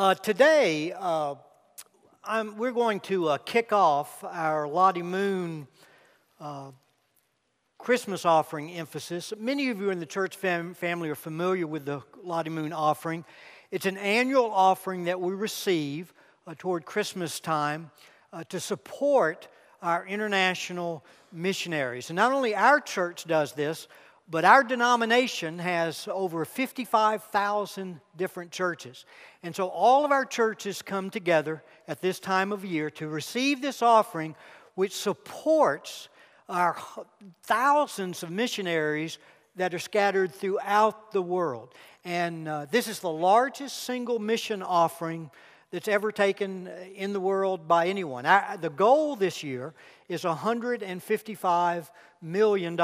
Uh, today, uh, we're going to uh, kick off our Lottie Moon uh, Christmas offering emphasis. Many of you in the church fam- family are familiar with the Lottie Moon offering. It's an annual offering that we receive uh, toward Christmas time uh, to support our international missionaries. And not only our church does this, but our denomination has over 55,000 different churches. And so all of our churches come together at this time of year to receive this offering, which supports our thousands of missionaries that are scattered throughout the world. And uh, this is the largest single mission offering that's ever taken in the world by anyone. Our, the goal this year is $155 million.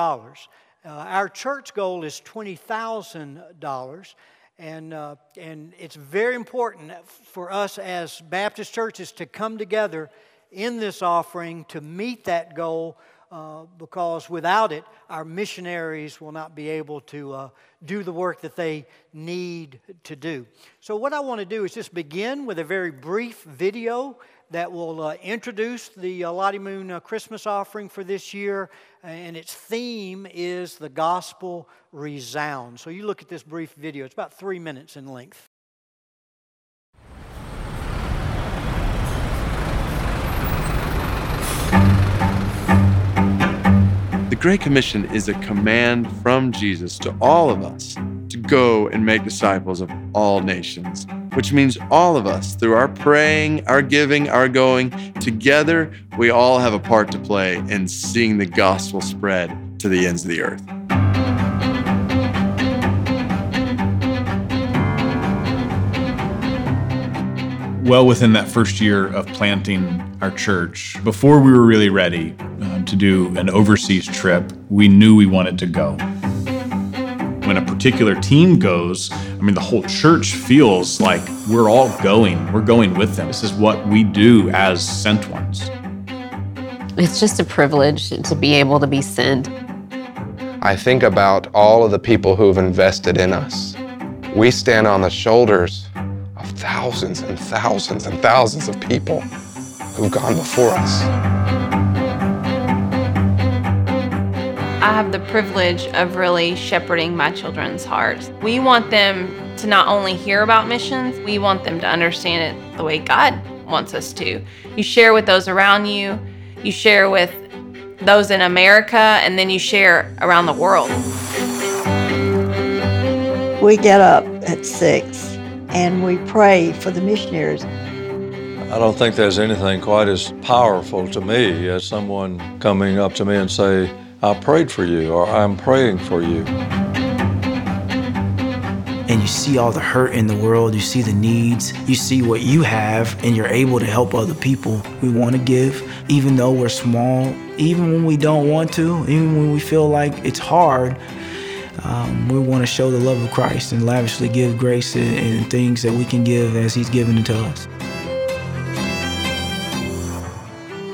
Uh, our church goal is $20,000. And, uh, and it's very important for us as Baptist churches to come together in this offering to meet that goal uh, because without it, our missionaries will not be able to uh, do the work that they need to do. So, what I want to do is just begin with a very brief video that will uh, introduce the uh, Lottie Moon uh, Christmas offering for this year, and its theme is the gospel resound. So you look at this brief video, it's about three minutes in length. The Great Commission is a command from Jesus to all of us to go and make disciples of all nations, which means all of us, through our praying, our giving, our going, together, we all have a part to play in seeing the gospel spread to the ends of the earth. well within that first year of planting our church, before we were really ready um, to do an overseas trip, we knew we wanted to go. When a particular team goes, I mean, the whole church feels like we're all going. We're going with them. This is what we do as sent ones. It's just a privilege to be able to be sent. I think about all of the people who've invested in us. We stand on the shoulders of thousands and thousands and thousands of people who've gone before us. I have the privilege of really shepherding my children's hearts. We want them to not only hear about missions, we want them to understand it the way God wants us to. You share with those around you, you share with those in America, and then you share around the world. We get up at six and we pray for the missionaries. I don't think there's anything quite as powerful to me as someone coming up to me and say, I prayed for you or I'm praying for you. And you see all the hurt in the world, you see the needs, you see what you have, and you're able to help other people. We want to give, even though we're small, even when we don't want to, even when we feel like it's hard um, we want to show the love of Christ and lavishly give grace and, and things that we can give as He's given it to us.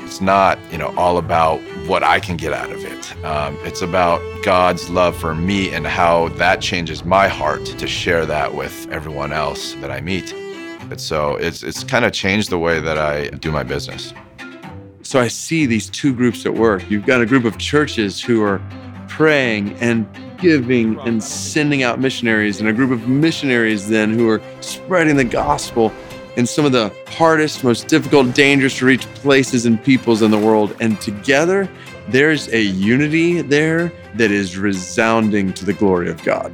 It's not, you know, all about what I can get out of Um, it's about God's love for me and how that changes my heart to share that with everyone else that I meet. And so it's it's kind of changed the way that I do my business. So I see these two groups at work. You've got a group of churches who are praying and giving and sending out missionaries, and a group of missionaries then who are spreading the gospel in some of the hardest, most difficult, dangerous to reach places and peoples in the world. And together, there's a unity there that is resounding to the glory of God.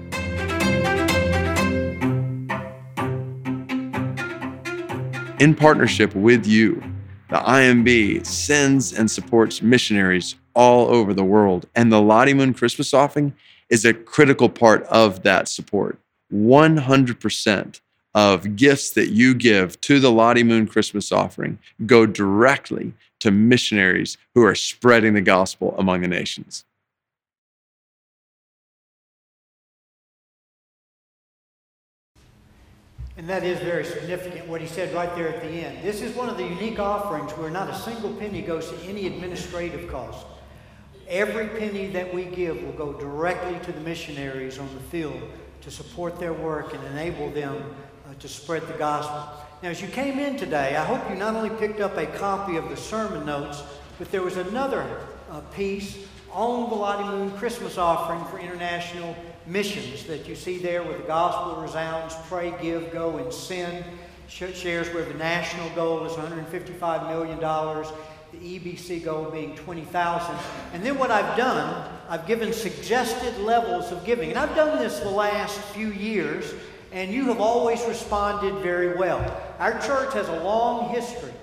In partnership with you, the IMB sends and supports missionaries all over the world. And the Lottie Moon Christmas offering is a critical part of that support. 100% of gifts that you give to the Lottie Moon Christmas offering go directly to missionaries who are spreading the gospel among the nations. And that is very significant, what he said right there at the end. This is one of the unique offerings where not a single penny goes to any administrative cost. Every penny that we give will go directly to the missionaries on the field to support their work and enable them uh, to spread the gospel. Now, as you came in today, I hope you not only picked up a copy of the sermon notes, but there was another uh, piece on the Lottie Moon Christmas offering for international missions that you see there where the gospel resounds pray, give, go, and send. Shares where the national goal is $155 million, the EBC goal being 20,000. And then what I've done, I've given suggested levels of giving. And I've done this the last few years, and you have always responded very well. Our church has a long history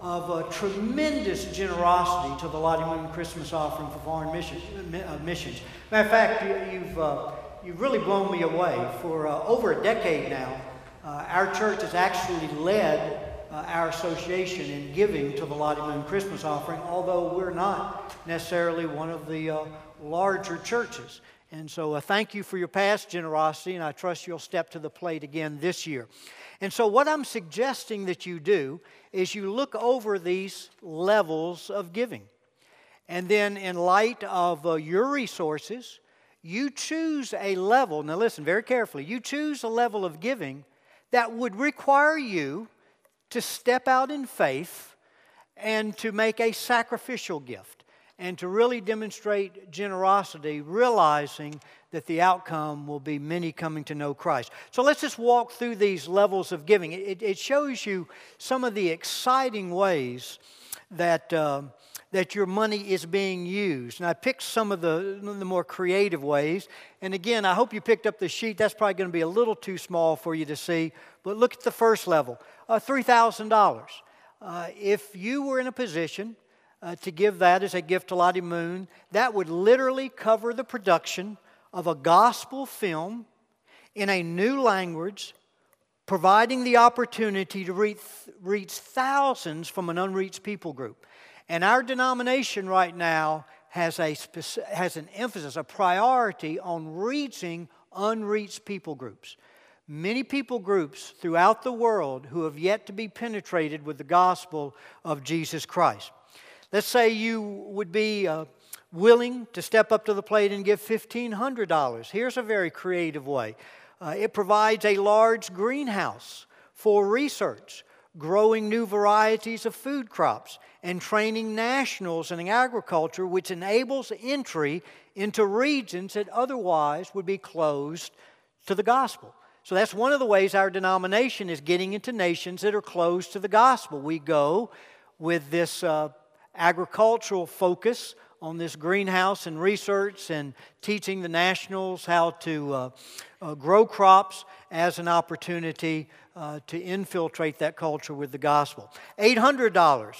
of a tremendous generosity to the Lottie Moon Christmas offering for foreign mission, uh, missions. Matter of fact, you, have uh, you've really blown me away. For uh, over a decade now, uh, our church has actually led uh, our association in giving to the Lottie Moon Christmas offering, although we're not necessarily one of the uh, larger churches. And so, uh, thank you for your past generosity, and I trust you'll step to the plate again this year. And so, what I'm suggesting that you do is you look over these levels of giving. And then, in light of uh, your resources, you choose a level. Now, listen very carefully. You choose a level of giving that would require you to step out in faith and to make a sacrificial gift and to really demonstrate generosity, realizing that the outcome will be many coming to know Christ. So let's just walk through these levels of giving. It, it shows you some of the exciting ways that. Uh, that your money is being used. And I picked some of the, the more creative ways. And again, I hope you picked up the sheet. That's probably going to be a little too small for you to see. But look at the first level uh, $3,000. Uh, if you were in a position uh, to give that as a gift to Lottie Moon, that would literally cover the production of a gospel film in a new language, providing the opportunity to reach, reach thousands from an unreached people group. And our denomination right now has, a has an emphasis, a priority on reaching unreached people groups. Many people groups throughout the world who have yet to be penetrated with the gospel of Jesus Christ. Let's say you would be uh, willing to step up to the plate and give $1,500. Here's a very creative way uh, it provides a large greenhouse for research, growing new varieties of food crops, and training nationals in agriculture, which enables entry into regions that otherwise would be closed to the gospel. So that's one of the ways our denomination is getting into nations that are closed to the gospel. We go with this uh, agricultural focus on this greenhouse and research and teaching the nationals how to uh, uh, grow crops as an opportunity uh, to infiltrate that culture with the gospel. $800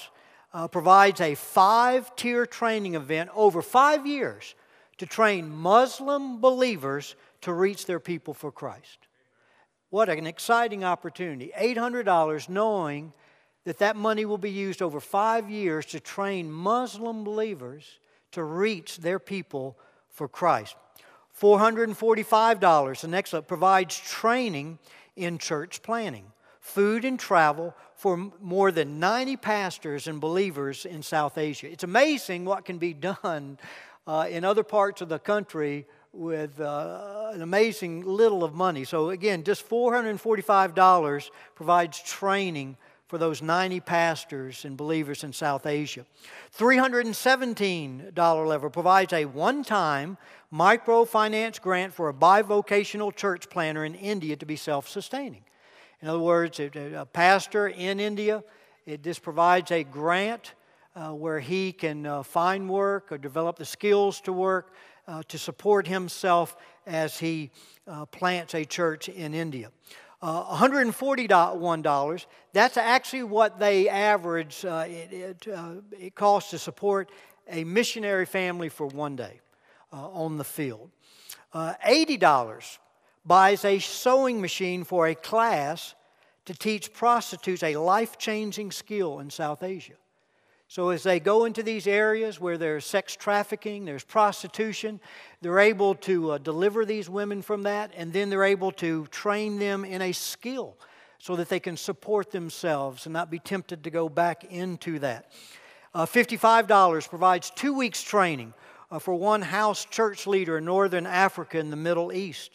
uh, provides a five tier training event over five years to train Muslim believers to reach their people for Christ. What an exciting opportunity. $800 knowing that that money will be used over five years to train Muslim believers to reach their people for Christ. $445, the next up, provides training in church planting, food and travel for more than 90 pastors and believers in South Asia. It's amazing what can be done uh, in other parts of the country with uh, an amazing little of money. So, again, just $445 provides training for those 90 pastors and believers in South Asia. $317 level provides a one time microfinance grant for a bivocational church planter in India to be self sustaining. In other words, a pastor in India, it just provides a grant uh, where he can uh, find work or develop the skills to work uh, to support himself as he uh, plants a church in India. Uh, $141, that's actually what they average, uh, it, it, uh, it, costs to support a missionary family for one day uh, on the field. Uh, $80 buys a sewing machine for a class to teach prostitutes a life changing skill in South Asia. So, as they go into these areas where there's sex trafficking, there's prostitution, they're able to uh, deliver these women from that, and then they're able to train them in a skill so that they can support themselves and not be tempted to go back into that. Uh, $55 provides two weeks training uh, for one house church leader in northern Africa and the Middle East.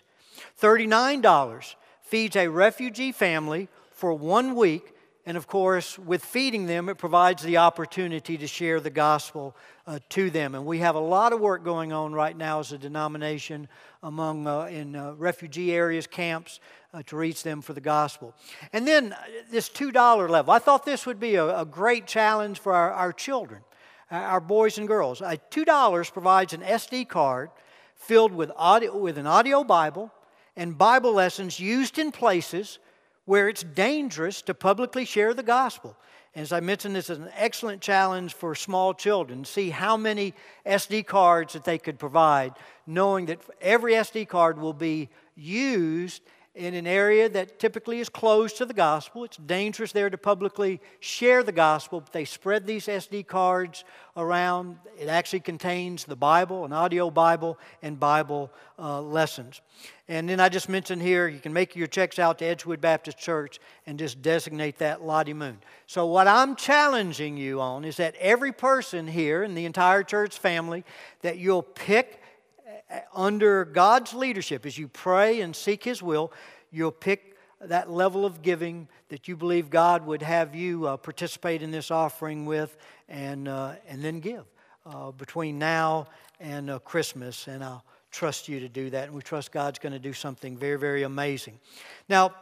$39 feeds a refugee family for one week. And of course, with feeding them, it provides the opportunity to share the gospel uh, to them. And we have a lot of work going on right now as a denomination among uh, in uh, refugee areas, camps, uh, to reach them for the gospel. And then uh, this $2 level. I thought this would be a, a great challenge for our, our children, our boys and girls. $2 provides an SD card filled with, audio, with an audio Bible and Bible lessons used in places where it's dangerous to publicly share the gospel. As I mentioned, this is an excellent challenge for small children. See how many SD cards that they could provide, knowing that every SD card will be used in an area that typically is closed to the gospel. It's dangerous there to publicly share the gospel, but they spread these SD cards around. It actually contains the Bible, an audio Bible, and Bible uh, lessons. And then I just mentioned here, you can make your checks out to Edgewood Baptist Church and just designate that Lottie Moon. So, what I'm challenging you on is that every person here in the entire church family, that you'll pick under God's leadership, as you pray and seek His will, you'll pick that level of giving that you believe God would have you uh, participate in this offering with and, uh, and then give uh, between now and uh, Christmas. And I'll trust you to do that. And we trust God's going to do something very, very amazing. Now,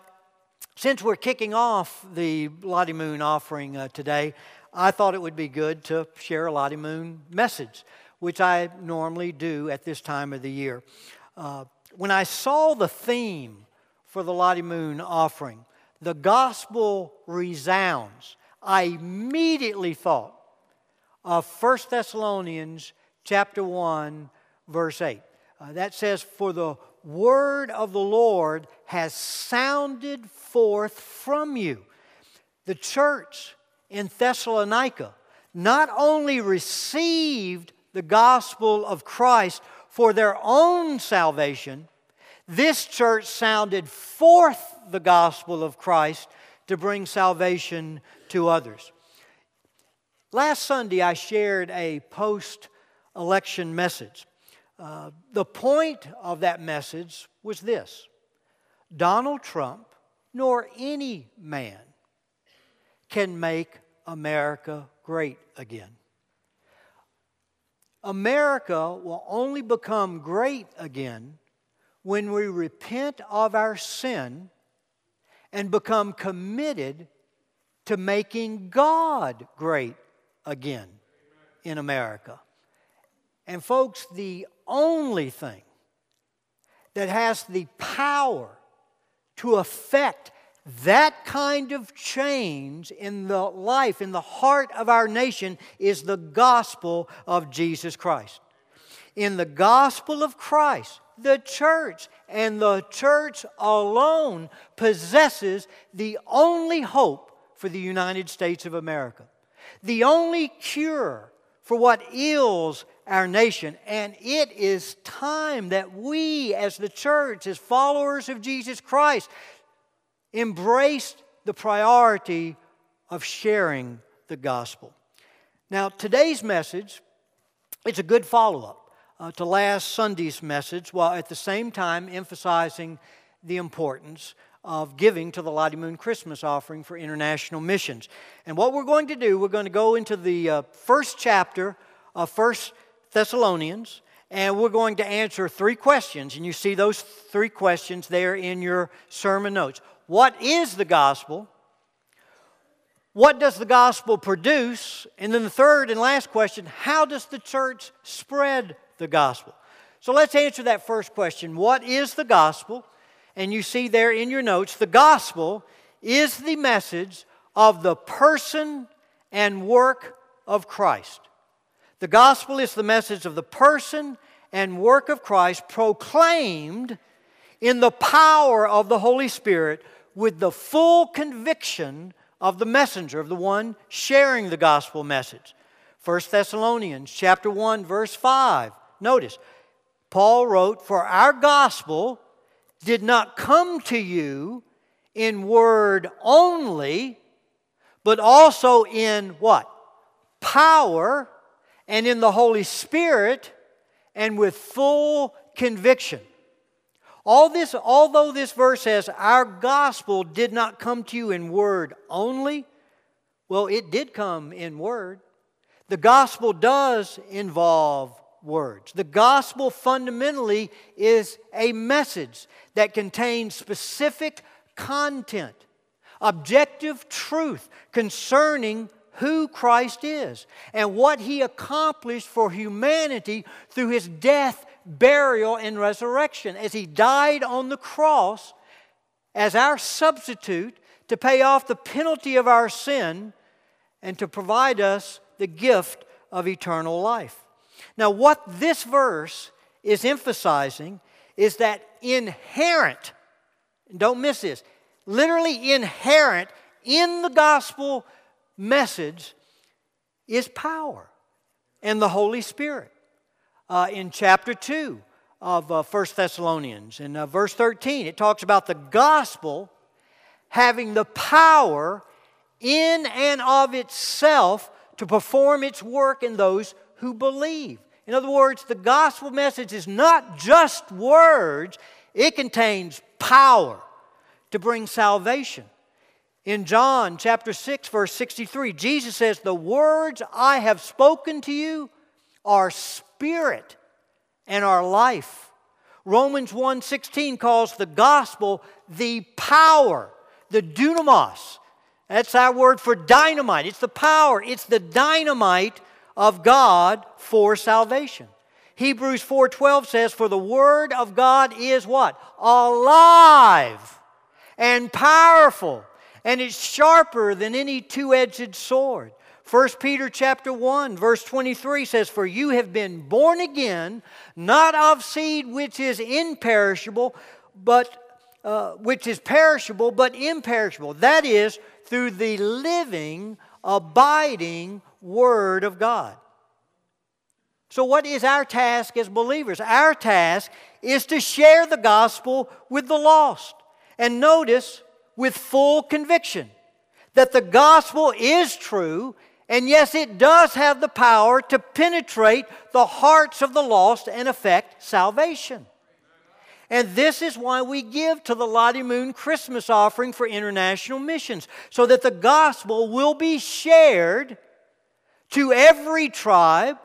since we're kicking off the Lottie Moon offering uh, today, I thought it would be good to share a Lottie Moon message which I normally do at this time of the year. Uh, when I saw the theme for the Lottie Moon offering, the gospel resounds, I immediately thought of 1 Thessalonians chapter 1, verse 8. Uh, that says, For the word of the Lord has sounded forth from you. The church in Thessalonica not only received the gospel of Christ for their own salvation, this church sounded forth the gospel of Christ to bring salvation to others. Last Sunday, I shared a post election message. Uh, the point of that message was this Donald Trump, nor any man, can make America great again. America will only become great again when we repent of our sin and become committed to making God great again in America. And, folks, the only thing that has the power to affect that kind of change in the life, in the heart of our nation, is the gospel of Jesus Christ. In the gospel of Christ, the church and the church alone possesses the only hope for the United States of America, the only cure for what ails our nation. And it is time that we, as the church, as followers of Jesus Christ, embraced the priority of sharing the gospel. Now, today's message is a good follow up uh, to last Sunday's message, while at the same time emphasizing the importance of giving to the Lottie Moon Christmas offering for international missions. And what we're going to do, we're going to go into the uh, first chapter of First Thessalonians, and we're going to answer three questions. And you see those three questions there in your sermon notes. What is the gospel? What does the gospel produce? And then the third and last question how does the church spread the gospel? So let's answer that first question. What is the gospel? And you see there in your notes, the gospel is the message of the person and work of Christ. The gospel is the message of the person and work of Christ proclaimed in the power of the Holy Spirit with the full conviction of the messenger, of the one sharing the gospel message. 1 Thessalonians chapter 1 verse 5. Notice, Paul wrote, "For our gospel did not come to you in word only, but also in what? Power and in the Holy Spirit and with full conviction." All this, although this verse says, Our gospel did not come to you in word only, well, it did come in word. The gospel does involve words. The gospel fundamentally is a message that contains specific content, objective truth concerning who Christ is and what he accomplished for humanity through his death, burial, and resurrection as he died on the cross as our substitute to pay off the penalty of our sin and to provide us the gift of eternal life. Now, what this verse is emphasizing is that inherent, don't miss this, literally inherent in the gospel message is power and the Holy Spirit. Uh, in chapter 2 of uh, 1 Thessalonians, in uh, verse 13, it talks about the gospel having the power in and of itself to perform its work in those who believe. In other words, the gospel message is not just words, it contains power to bring salvation. In John chapter 6 verse 63, Jesus says, "The words I have spoken to you are spirit and are life." Romans 1:16 calls the gospel the power, the dunamis. That's our word for dynamite. It's the power, it's the dynamite of God for salvation. Hebrews 4:12 says for the word of God is what? Alive and powerful and it's sharper than any two-edged sword. 1 Peter chapter 1 verse 23 says for you have been born again not of seed which is imperishable but uh, which is perishable but imperishable that is through the living abiding word of God. So, what is our task as believers? Our task is to share the gospel with the lost. And notice, with full conviction that the gospel is true, and yes, it does have the power to penetrate the hearts of the lost and affect salvation. And this is why we give to the Lottie Moon Christmas offering for international missions, so that the gospel will be shared to every tribe,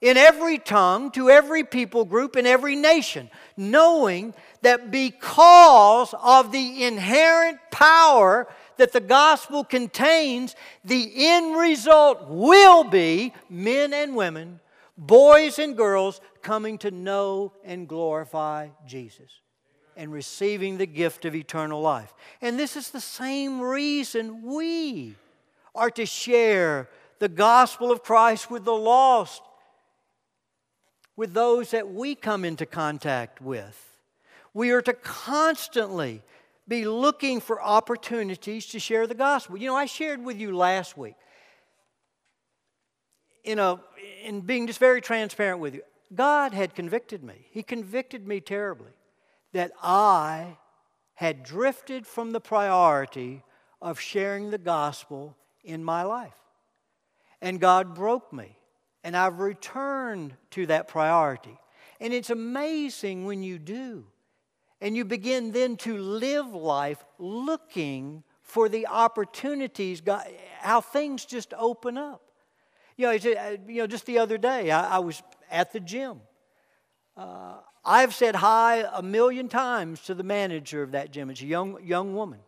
in every tongue, to every people group, in every nation, knowing that because of the inherent power that the gospel contains, the end result will be men and women, boys and girls coming to know and glorify Jesus and receiving the gift of eternal life. And this is the same reason we are to share the gospel of Christ with the lost, with those that we come into contact with. We are to constantly be looking for opportunities to share the gospel. You know, I shared with you last week, in, a, in being just very transparent with you, God had convicted me. He convicted me terribly that I had drifted from the priority of sharing the gospel in my life. And God broke me. And I've returned to that priority. And it's amazing when you do. And you begin then to live life looking for the opportunities, God, how things just open up. You know, uh, you know just the other day, I, I was at the gym. Uh, I've said hi a million times to the manager of that gym. It's a young, young woman.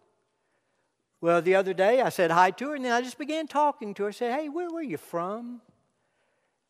Well, the other day I said hi to her, and then I just began talking to her. I said, Hey, where were you from?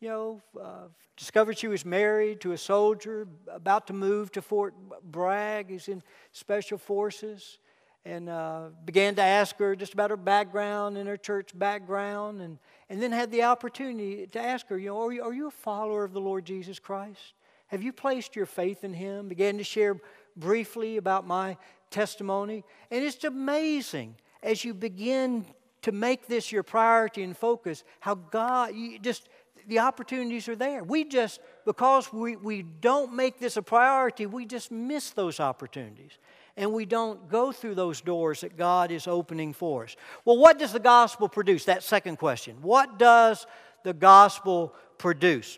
You know, uh, discovered she was married to a soldier about to move to Fort Bragg. He's in Special Forces. And uh, began to ask her just about her background and her church background. And, and then had the opportunity to ask her, you know, are you, are you a follower of the Lord Jesus Christ? Have you placed your faith in Him? Began to share briefly about my testimony. And it's amazing as you begin to make this your priority and focus, how God, you just, the opportunities are there. We just, because we, we don't make this a priority, we just miss those opportunities. And we don't go through those doors that God is opening for us. Well, what does the gospel produce? That second question. What does the gospel produce?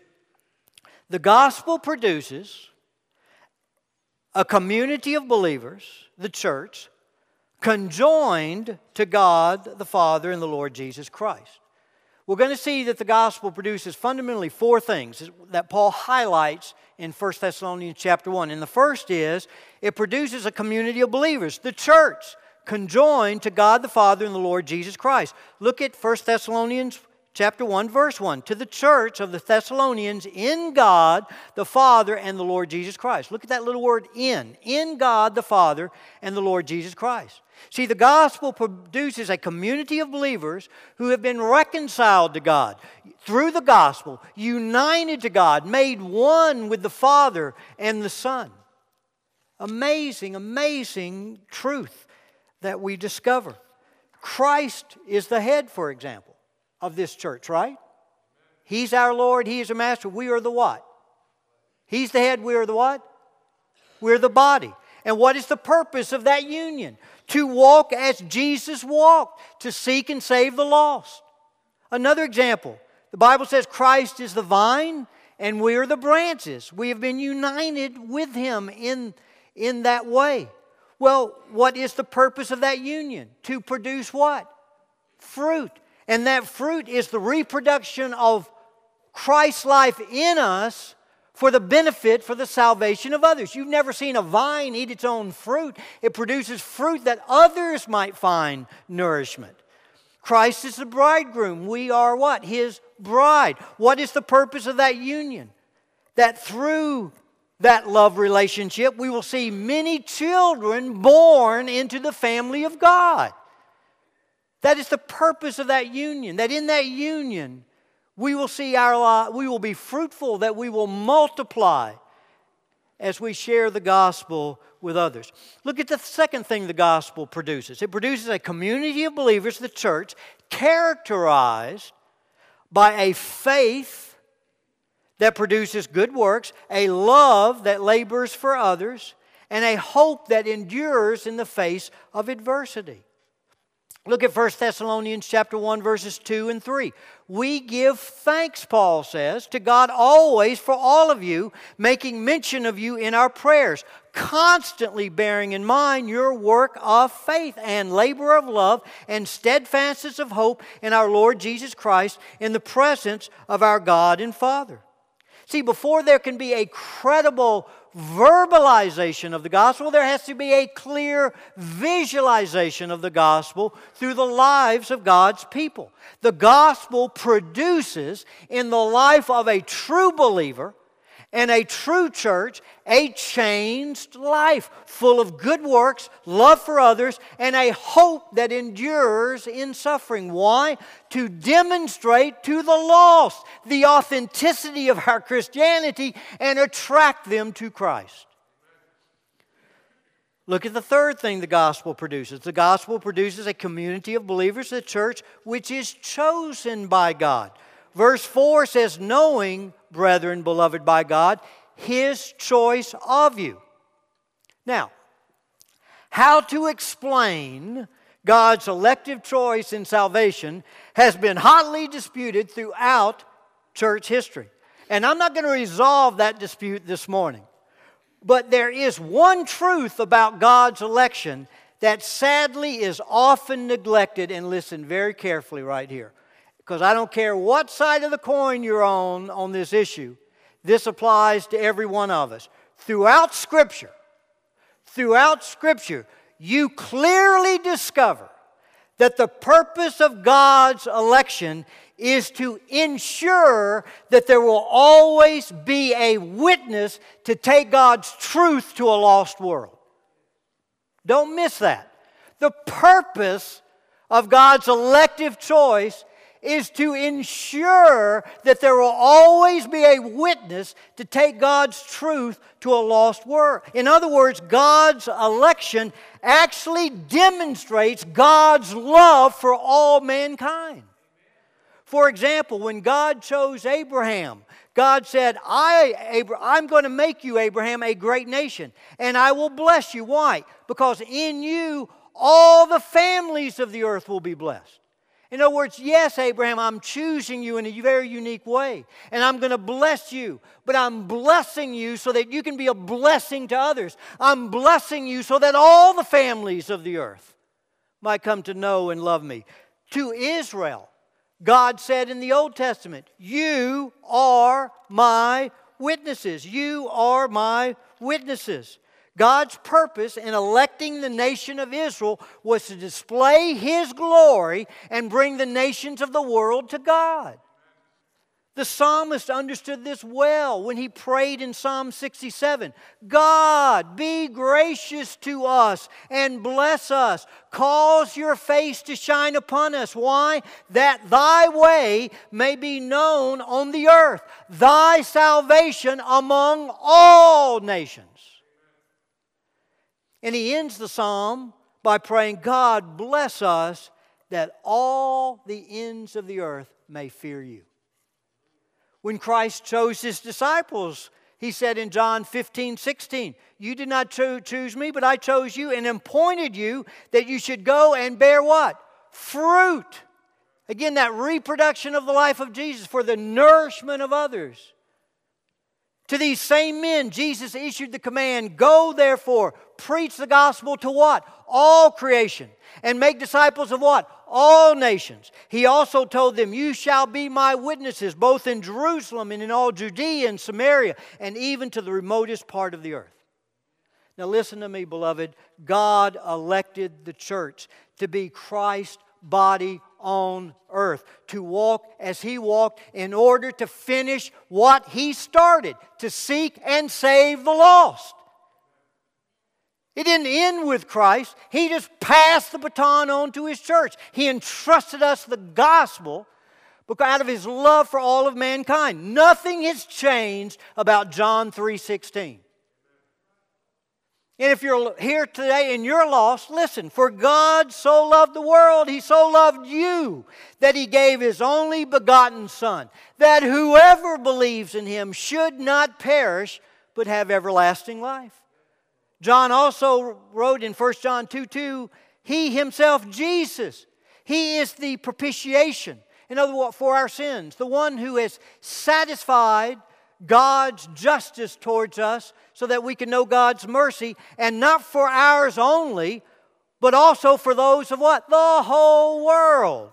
The gospel produces a community of believers, the church, conjoined to God the Father and the Lord Jesus Christ. We're going to see that the gospel produces fundamentally four things that Paul highlights in 1 Thessalonians chapter 1. And the first is it produces a community of believers, the church, conjoined to God the Father and the Lord Jesus Christ. Look at 1 Thessalonians chapter 1 verse 1 to the church of the Thessalonians in God the Father and the Lord Jesus Christ. Look at that little word in. In God the Father and the Lord Jesus Christ. See, the gospel produces a community of believers who have been reconciled to God through the gospel, united to God, made one with the Father and the Son. Amazing, amazing truth that we discover. Christ is the head, for example, of this church, right? He's our Lord, He is our master. We are the what? He's the head, we are the what? We're the body. And what is the purpose of that union? To walk as Jesus walked, to seek and save the lost. Another example the Bible says Christ is the vine and we are the branches. We have been united with Him in, in that way. Well, what is the purpose of that union? To produce what? Fruit. And that fruit is the reproduction of Christ's life in us for the benefit, for the salvation of others. You've never seen a vine eat its own fruit, it produces fruit that others might find nourishment. Christ is the bridegroom. We are what? His bride. What is the purpose of that union? That through that love relationship, we will see many children born into the family of God. That is the purpose of that union, that in that union, we will see our life, we will be fruitful, that we will multiply as we share the gospel with others. Look at the second thing the gospel produces it produces a community of believers, the church, characterized by a faith that produces good works, a love that labors for others, and a hope that endures in the face of adversity. Look at 1 Thessalonians chapter 1 verses 2 and 3. We give thanks, Paul says, to God always for all of you, making mention of you in our prayers, constantly bearing in mind your work of faith and labor of love and steadfastness of hope in our Lord Jesus Christ in the presence of our God and Father. See, before there can be a credible verbalization of the gospel, there has to be a clear visualization of the gospel through the lives of God's people. The gospel produces in the life of a true believer and a true church a changed life full of good works, love for others, and a hope that endures in suffering. Why? To demonstrate to the lost the authenticity of our Christianity and attract them to Christ. Look at the third thing the gospel produces. The gospel produces a community of believers, a church which is chosen by God. Verse 4 says, Knowing, brethren, beloved by God, his choice of you. Now, how to explain God's elective choice in salvation has been hotly disputed throughout church history. And I'm not going to resolve that dispute this morning. But there is one truth about God's election that sadly is often neglected, and listen very carefully right here. Because I don't care what side of the coin you're on on this issue, this applies to every one of us. Throughout Scripture, throughout Scripture, you clearly discover that the purpose of God's election is to ensure that there will always be a witness to take God's truth to a lost world. Don't miss that. The purpose of God's elective choice is to ensure that there will always be a witness to take God's truth to a lost world. In other words, God's election actually demonstrates God's love for all mankind. For example, when God chose Abraham, God said, I, I'm going to make you, Abraham, a great nation, and I will bless you. Why? Because in you all the families of the earth will be blessed. In other words, yes, Abraham, I'm choosing you in a very unique way, and I'm going to bless you, but I'm blessing you so that you can be a blessing to others. I'm blessing you so that all the families of the earth might come to know and love me. To Israel, God said in the Old Testament, You are my witnesses. You are my witnesses. God's purpose in electing the nation of Israel was to display His glory and bring the nations of the world to God. The psalmist understood this well when he prayed in Psalm 67 God, be gracious to us and bless us. Cause your face to shine upon us. Why? That thy way may be known on the earth, thy salvation among all nations. And he ends the psalm by praying, God, bless us that all the ends of the earth may fear you. When Christ chose his disciples, he said in John 15, 16, You did not cho- choose me, but I chose you and appointed you that you should go and bear what? Fruit. Again, that reproduction of the life of Jesus for the nourishment of others. To these same men, Jesus issued the command Go therefore, preach the gospel to what? All creation. And make disciples of what? All nations. He also told them, You shall be my witnesses, both in Jerusalem and in all Judea and Samaria, and even to the remotest part of the earth. Now, listen to me, beloved. God elected the church to be Christ's body on earth, to walk as He walked in order to finish what He started, to seek and save the lost. It didn't end with Christ. He just passed the baton on to his church. He entrusted us the gospel out of his love for all of mankind. Nothing has changed about John 3:16. And if you're here today and you're lost, listen, for God so loved the world, he so loved you that he gave his only begotten son, that whoever believes in him should not perish but have everlasting life. John also wrote in 1 John 2 2, He Himself, Jesus, He is the propitiation. In other words, for our sins, the one who has satisfied God's justice towards us so that we can know God's mercy, and not for ours only, but also for those of what? The whole world.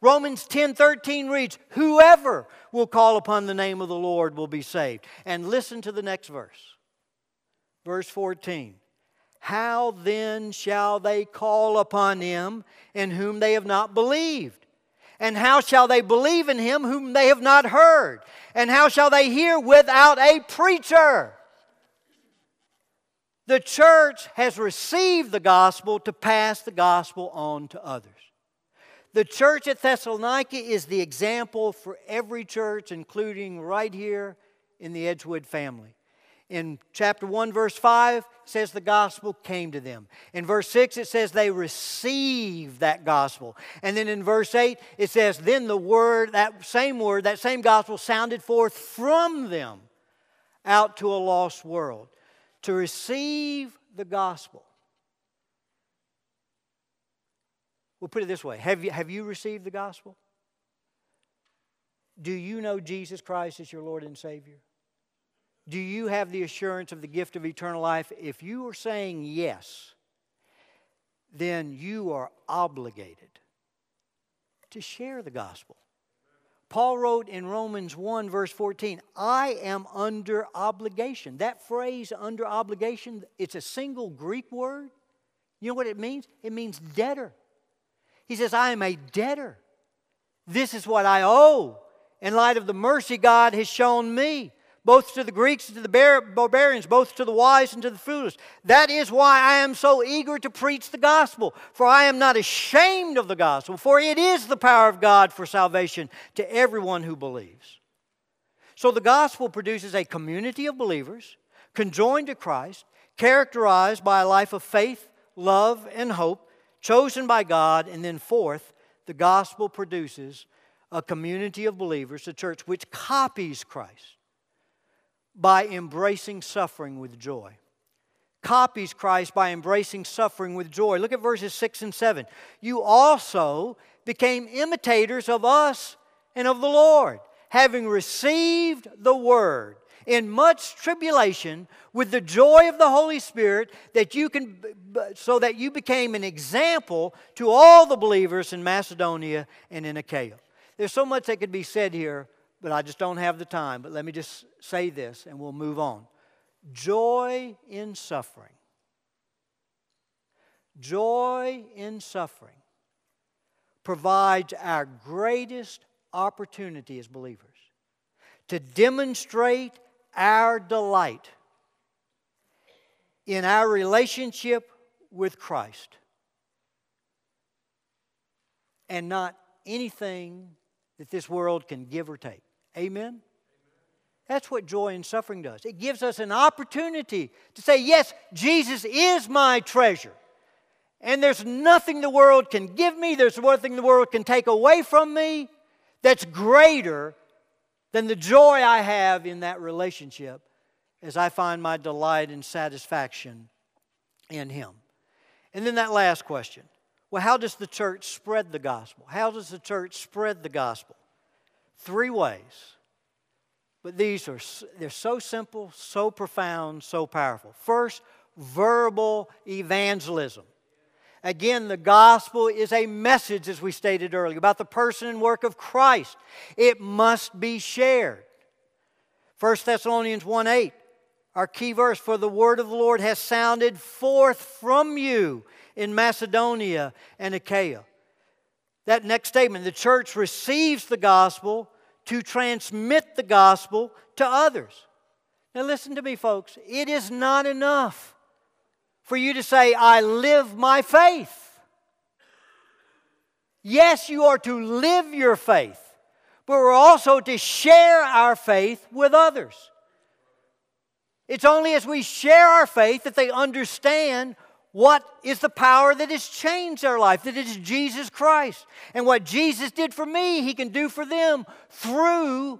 Romans 10 13 reads, Whoever will call upon the name of the Lord will be saved. And listen to the next verse. Verse 14 How then shall they call upon him in whom they have not believed? And how shall they believe in him whom they have not heard? And how shall they hear without a preacher? The church has received the gospel to pass the gospel on to others. The church at Thessalonica is the example for every church, including right here in the Edgewood family. In chapter 1, verse 5, it says the gospel came to them. In verse 6, it says they received that gospel. And then in verse 8, it says, then the word, that same word, that same gospel sounded forth from them out to a lost world. To receive the gospel. We'll put it this way Have you, have you received the gospel? Do you know Jesus Christ as your Lord and Savior? Do you have the assurance of the gift of eternal life? If you are saying yes, then you are obligated to share the gospel. Paul wrote in Romans 1, verse 14, I am under obligation. That phrase, under obligation, it's a single Greek word. You know what it means? It means debtor. He says, I am a debtor. This is what I owe in light of the mercy God has shown me both to the Greeks and to the barbarians, both to the wise and to the foolish. That is why I am so eager to preach the gospel, for I am not ashamed of the gospel, for it is the power of God for salvation to everyone who believes. So the gospel produces a community of believers conjoined to Christ, characterized by a life of faith, love, and hope, chosen by God, and then fourth, the gospel produces a community of believers, a church which copies Christ by embracing suffering with joy. copies Christ by embracing suffering with joy. Look at verses 6 and 7. You also became imitators of us and of the Lord, having received the word in much tribulation with the joy of the Holy Spirit that you can so that you became an example to all the believers in Macedonia and in Achaia. There's so much that could be said here, but I just don't have the time. But let me just say this and we'll move on. Joy in suffering. Joy in suffering provides our greatest opportunity as believers to demonstrate our delight in our relationship with Christ and not anything that this world can give or take. Amen? That's what joy in suffering does. It gives us an opportunity to say, Yes, Jesus is my treasure. And there's nothing the world can give me, there's nothing the world can take away from me that's greater than the joy I have in that relationship as I find my delight and satisfaction in Him. And then that last question well, how does the church spread the gospel? How does the church spread the gospel? Three ways. But these are they're so simple, so profound, so powerful. First, verbal evangelism. Again, the gospel is a message, as we stated earlier, about the person and work of Christ. It must be shared. 1 Thessalonians 1 8, our key verse For the word of the Lord has sounded forth from you in Macedonia and Achaia. That next statement, the church receives the gospel to transmit the gospel to others. Now, listen to me, folks. It is not enough for you to say, I live my faith. Yes, you are to live your faith, but we're also to share our faith with others. It's only as we share our faith that they understand what is the power that has changed their life, that is Jesus Christ. And what Jesus did for me, He can do for them through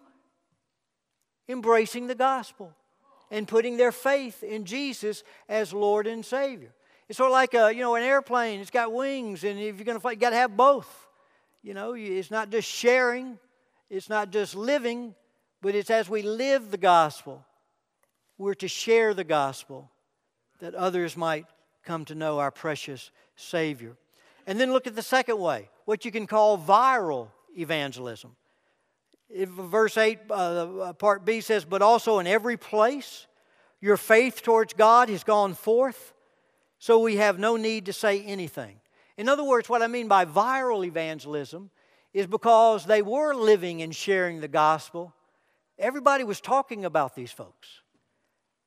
embracing the gospel and putting their faith in Jesus as Lord and Savior. It's sort of like a, you know, an airplane. It's got wings, and if you're going to fly, you got to have both. You know, it's not just sharing, it's not just living, but it's as we live the gospel, we're to share the gospel that others might come to know our precious Savior. And then look at the second way, what you can call viral evangelism. If verse 8, uh, uh, part B says, But also in every place your faith towards God has gone forth, so we have no need to say anything. In other words, what I mean by viral evangelism is because they were living and sharing the gospel, everybody was talking about these folks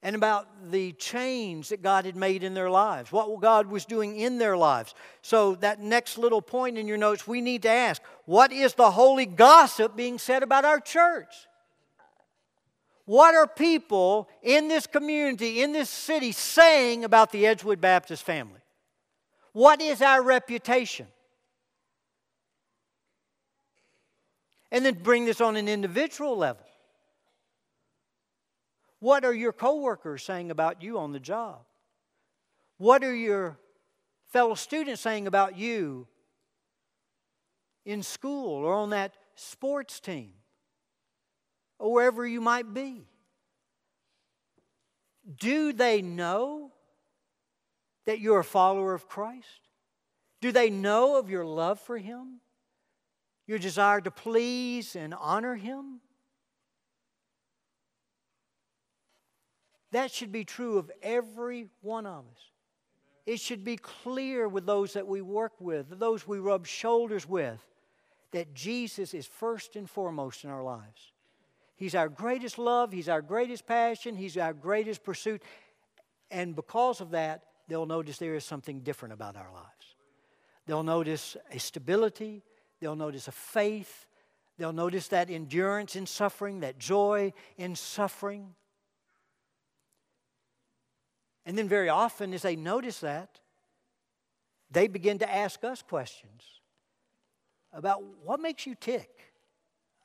and about the change that God had made in their lives, what God was doing in their lives. So, that next little point in your notes, we need to ask what is the holy gossip being said about our church? What are people in this community, in this city, saying about the Edgewood Baptist family? What is our reputation? And then bring this on an individual level. What are your coworkers saying about you on the job? What are your fellow students saying about you in school or on that sports team or wherever you might be? Do they know that you're a follower of Christ? Do they know of your love for Him? Your desire to please and honor Him? That should be true of every one of us. It should be clear with those that we work with, those we rub shoulders with, that Jesus is first and foremost in our lives. He's our greatest love, He's our greatest passion, He's our greatest pursuit. And because of that, they'll notice there is something different about our lives. They'll notice a stability, they'll notice a faith, they'll notice that endurance in suffering, that joy in suffering. And then, very often, as they notice that, they begin to ask us questions about what makes you tick.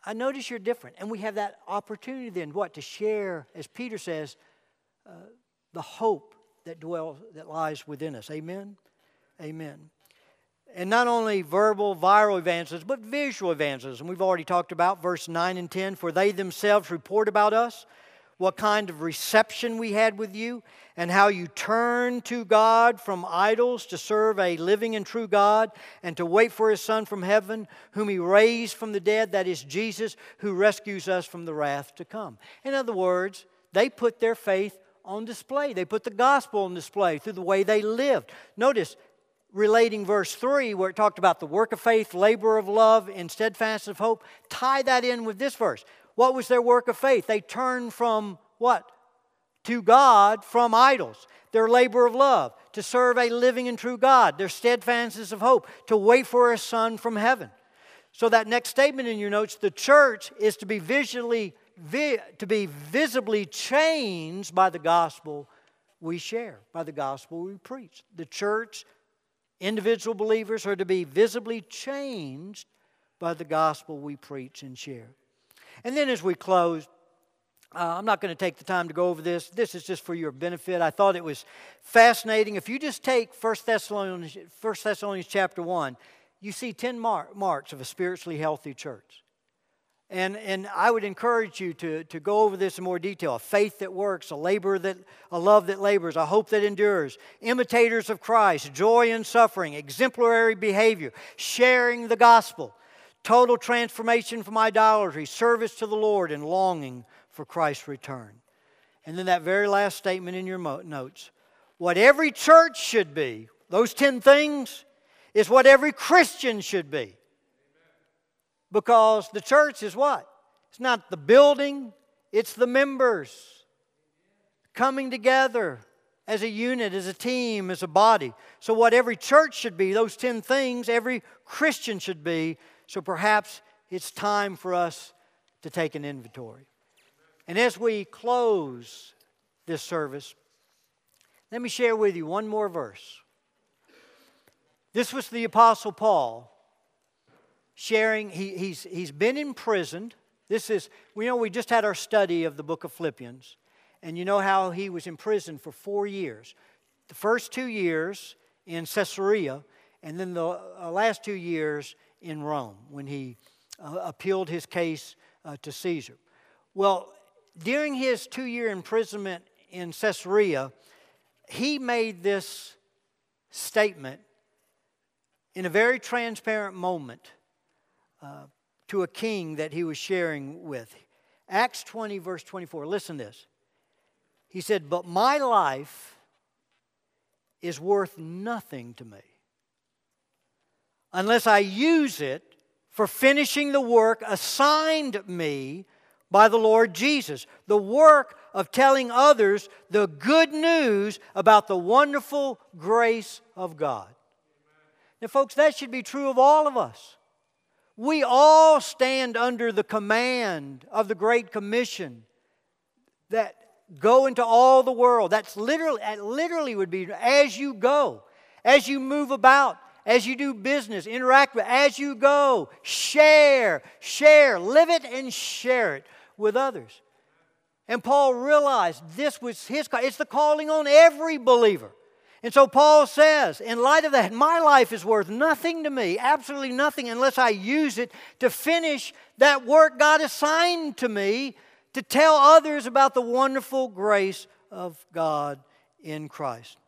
I notice you're different. And we have that opportunity then, what, to share, as Peter says, uh, the hope that dwells that lies within us. Amen. Amen. And not only verbal, viral evangelism, but visual evangelism. And we've already talked about verse 9 and 10. For they themselves report about us what kind of reception we had with you, and how you turned to God from idols to serve a living and true God, and to wait for His Son from heaven, whom He raised from the dead, that is Jesus, who rescues us from the wrath to come. In other words, they put their faith on display. They put the gospel on display through the way they lived. Notice, relating verse 3, where it talked about the work of faith, labor of love, and steadfastness of hope, tie that in with this verse. What was their work of faith? They turned from what? To God from idols. Their labor of love, to serve a living and true God. Their steadfastness of hope, to wait for a son from heaven. So that next statement in your notes, the church is to be visually vi- to be visibly changed by the gospel we share, by the gospel we preach. The church, individual believers are to be visibly changed by the gospel we preach and share. And then as we close, uh, I'm not going to take the time to go over this. This is just for your benefit. I thought it was fascinating. If you just take 1 Thessalonians, 1 Thessalonians chapter 1, you see 10 mar- marks of a spiritually healthy church. And, and I would encourage you to, to go over this in more detail. A faith that works, a labor that a love that labors, a hope that endures, imitators of Christ, joy in suffering, exemplary behavior, sharing the gospel, total transformation from idolatry, service to the Lord, and longing for Christ's return. And then that very last statement in your notes what every church should be, those 10 things, is what every Christian should be. Because the church is what? It's not the building, it's the members coming together as a unit, as a team, as a body. So, what every church should be, those 10 things, every Christian should be. So, perhaps it's time for us to take an inventory. And as we close this service, let me share with you one more verse. This was the Apostle Paul sharing, he, he's, he's been imprisoned. This is, we know we just had our study of the book of Philippians, and you know how he was imprisoned for four years. The first two years in Caesarea, and then the uh, last two years in Rome when he uh, appealed his case uh, to Caesar. Well, during his two year imprisonment in Caesarea, he made this statement in a very transparent moment uh, to a king that he was sharing with. Acts 20, verse 24. Listen to this. He said, But my life is worth nothing to me unless I use it for finishing the work assigned me by the Lord Jesus. The work of telling others the good news about the wonderful grace of God. Now, folks, that should be true of all of us. We all stand under the command of the Great Commission that go into all the world. That's literally, that literally would be as you go, as you move about, as you do business, interact with, as you go, share, share, live it and share it with others. And Paul realized this was his, it's the calling on every believer. And so Paul says, in light of that, my life is worth nothing to me, absolutely nothing, unless I use it to finish that work God assigned to me to tell others about the wonderful grace of God in Christ.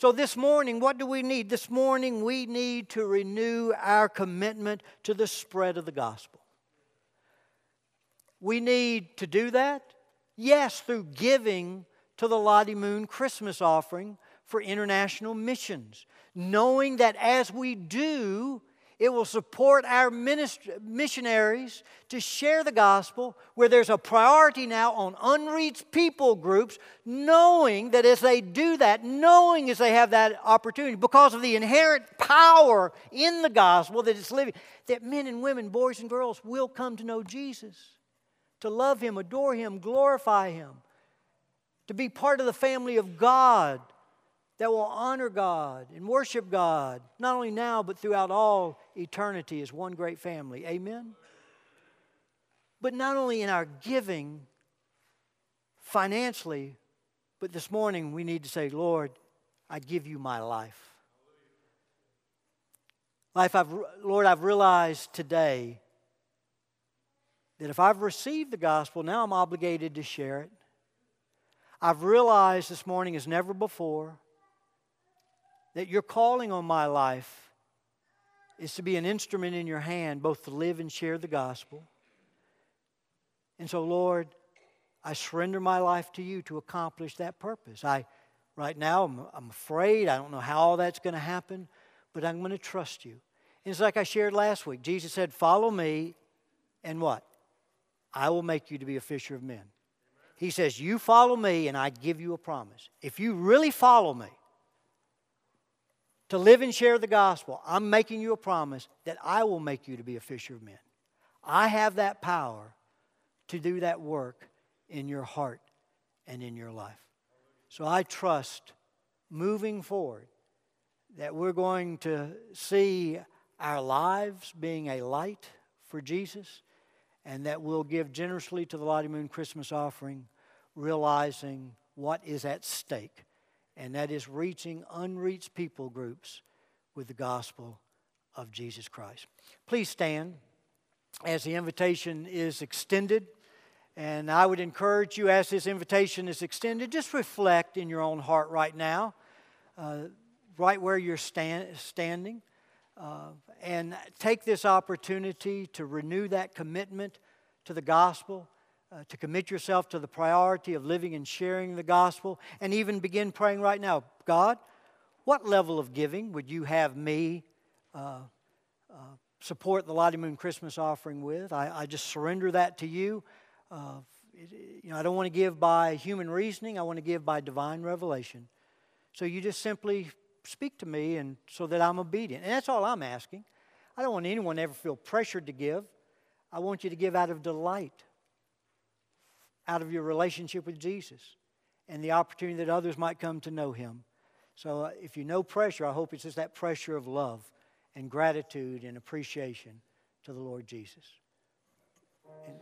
So, this morning, what do we need? This morning, we need to renew our commitment to the spread of the gospel. We need to do that, yes, through giving to the Lottie Moon Christmas offering for international missions, knowing that as we do, it will support our missionaries to share the gospel where there's a priority now on unreached people groups, knowing that as they do that, knowing as they have that opportunity, because of the inherent power in the gospel that it's living, that men and women, boys and girls will come to know Jesus, to love Him, adore Him, glorify Him, to be part of the family of God that will honor God and worship God, not only now, but throughout all eternity as one great family. Amen? But not only in our giving financially, But this morning, we need to say, Lord, I give you my life. Life, I've, Lord, I've realized today that if I've received the gospel, now I'm obligated to share it. I've realized this morning as never before that your calling on my life is to be an instrument in your hand, both to live and share the gospel. And so, Lord, I surrender my life to you to accomplish that purpose. I, right now, I'm, I'm afraid. I don't know how all that's going to happen, but I'm going to trust you. And it's like I shared last week. Jesus said, Follow me, and what? I will make you to be a fisher of men. He says, You follow me, and I give you a promise. If you really follow me, to live and share the gospel, I'm making you a promise that I will make you to be a fisher of men. I have that power to do that work in your heart and in your life. So I trust moving forward that we're going to see our lives being a light for Jesus and that we'll give generously to the Lottie Moon Christmas offering, realizing what is at stake, and that is reaching unreached people groups with the gospel of Jesus Christ. Please stand as the invitation is extended. And I would encourage you, as this invitation is extended, just reflect in your own heart right now, uh, right where you're stand, standing, uh, and take this opportunity to renew that commitment to the gospel, uh, to commit yourself to the priority of living and sharing the gospel, and even begin praying right now God, what level of giving would you have me? Uh, uh support the Lottie Moon Christmas offering with. I, I just surrender that to you. Uh, you know, I don't want to give by human reasoning. I want to give by divine revelation. So you just simply speak to me, and so that I'm obedient. And that's all I'm asking. I don't want anyone to ever feel pressured to give. I want you to give out of delight, out of your relationship with Jesus, and the opportunity that others might come to know Him. So uh, if you know pressure, I hope it's just that pressure of love and gratitude and appreciation to the Lord Jesus. And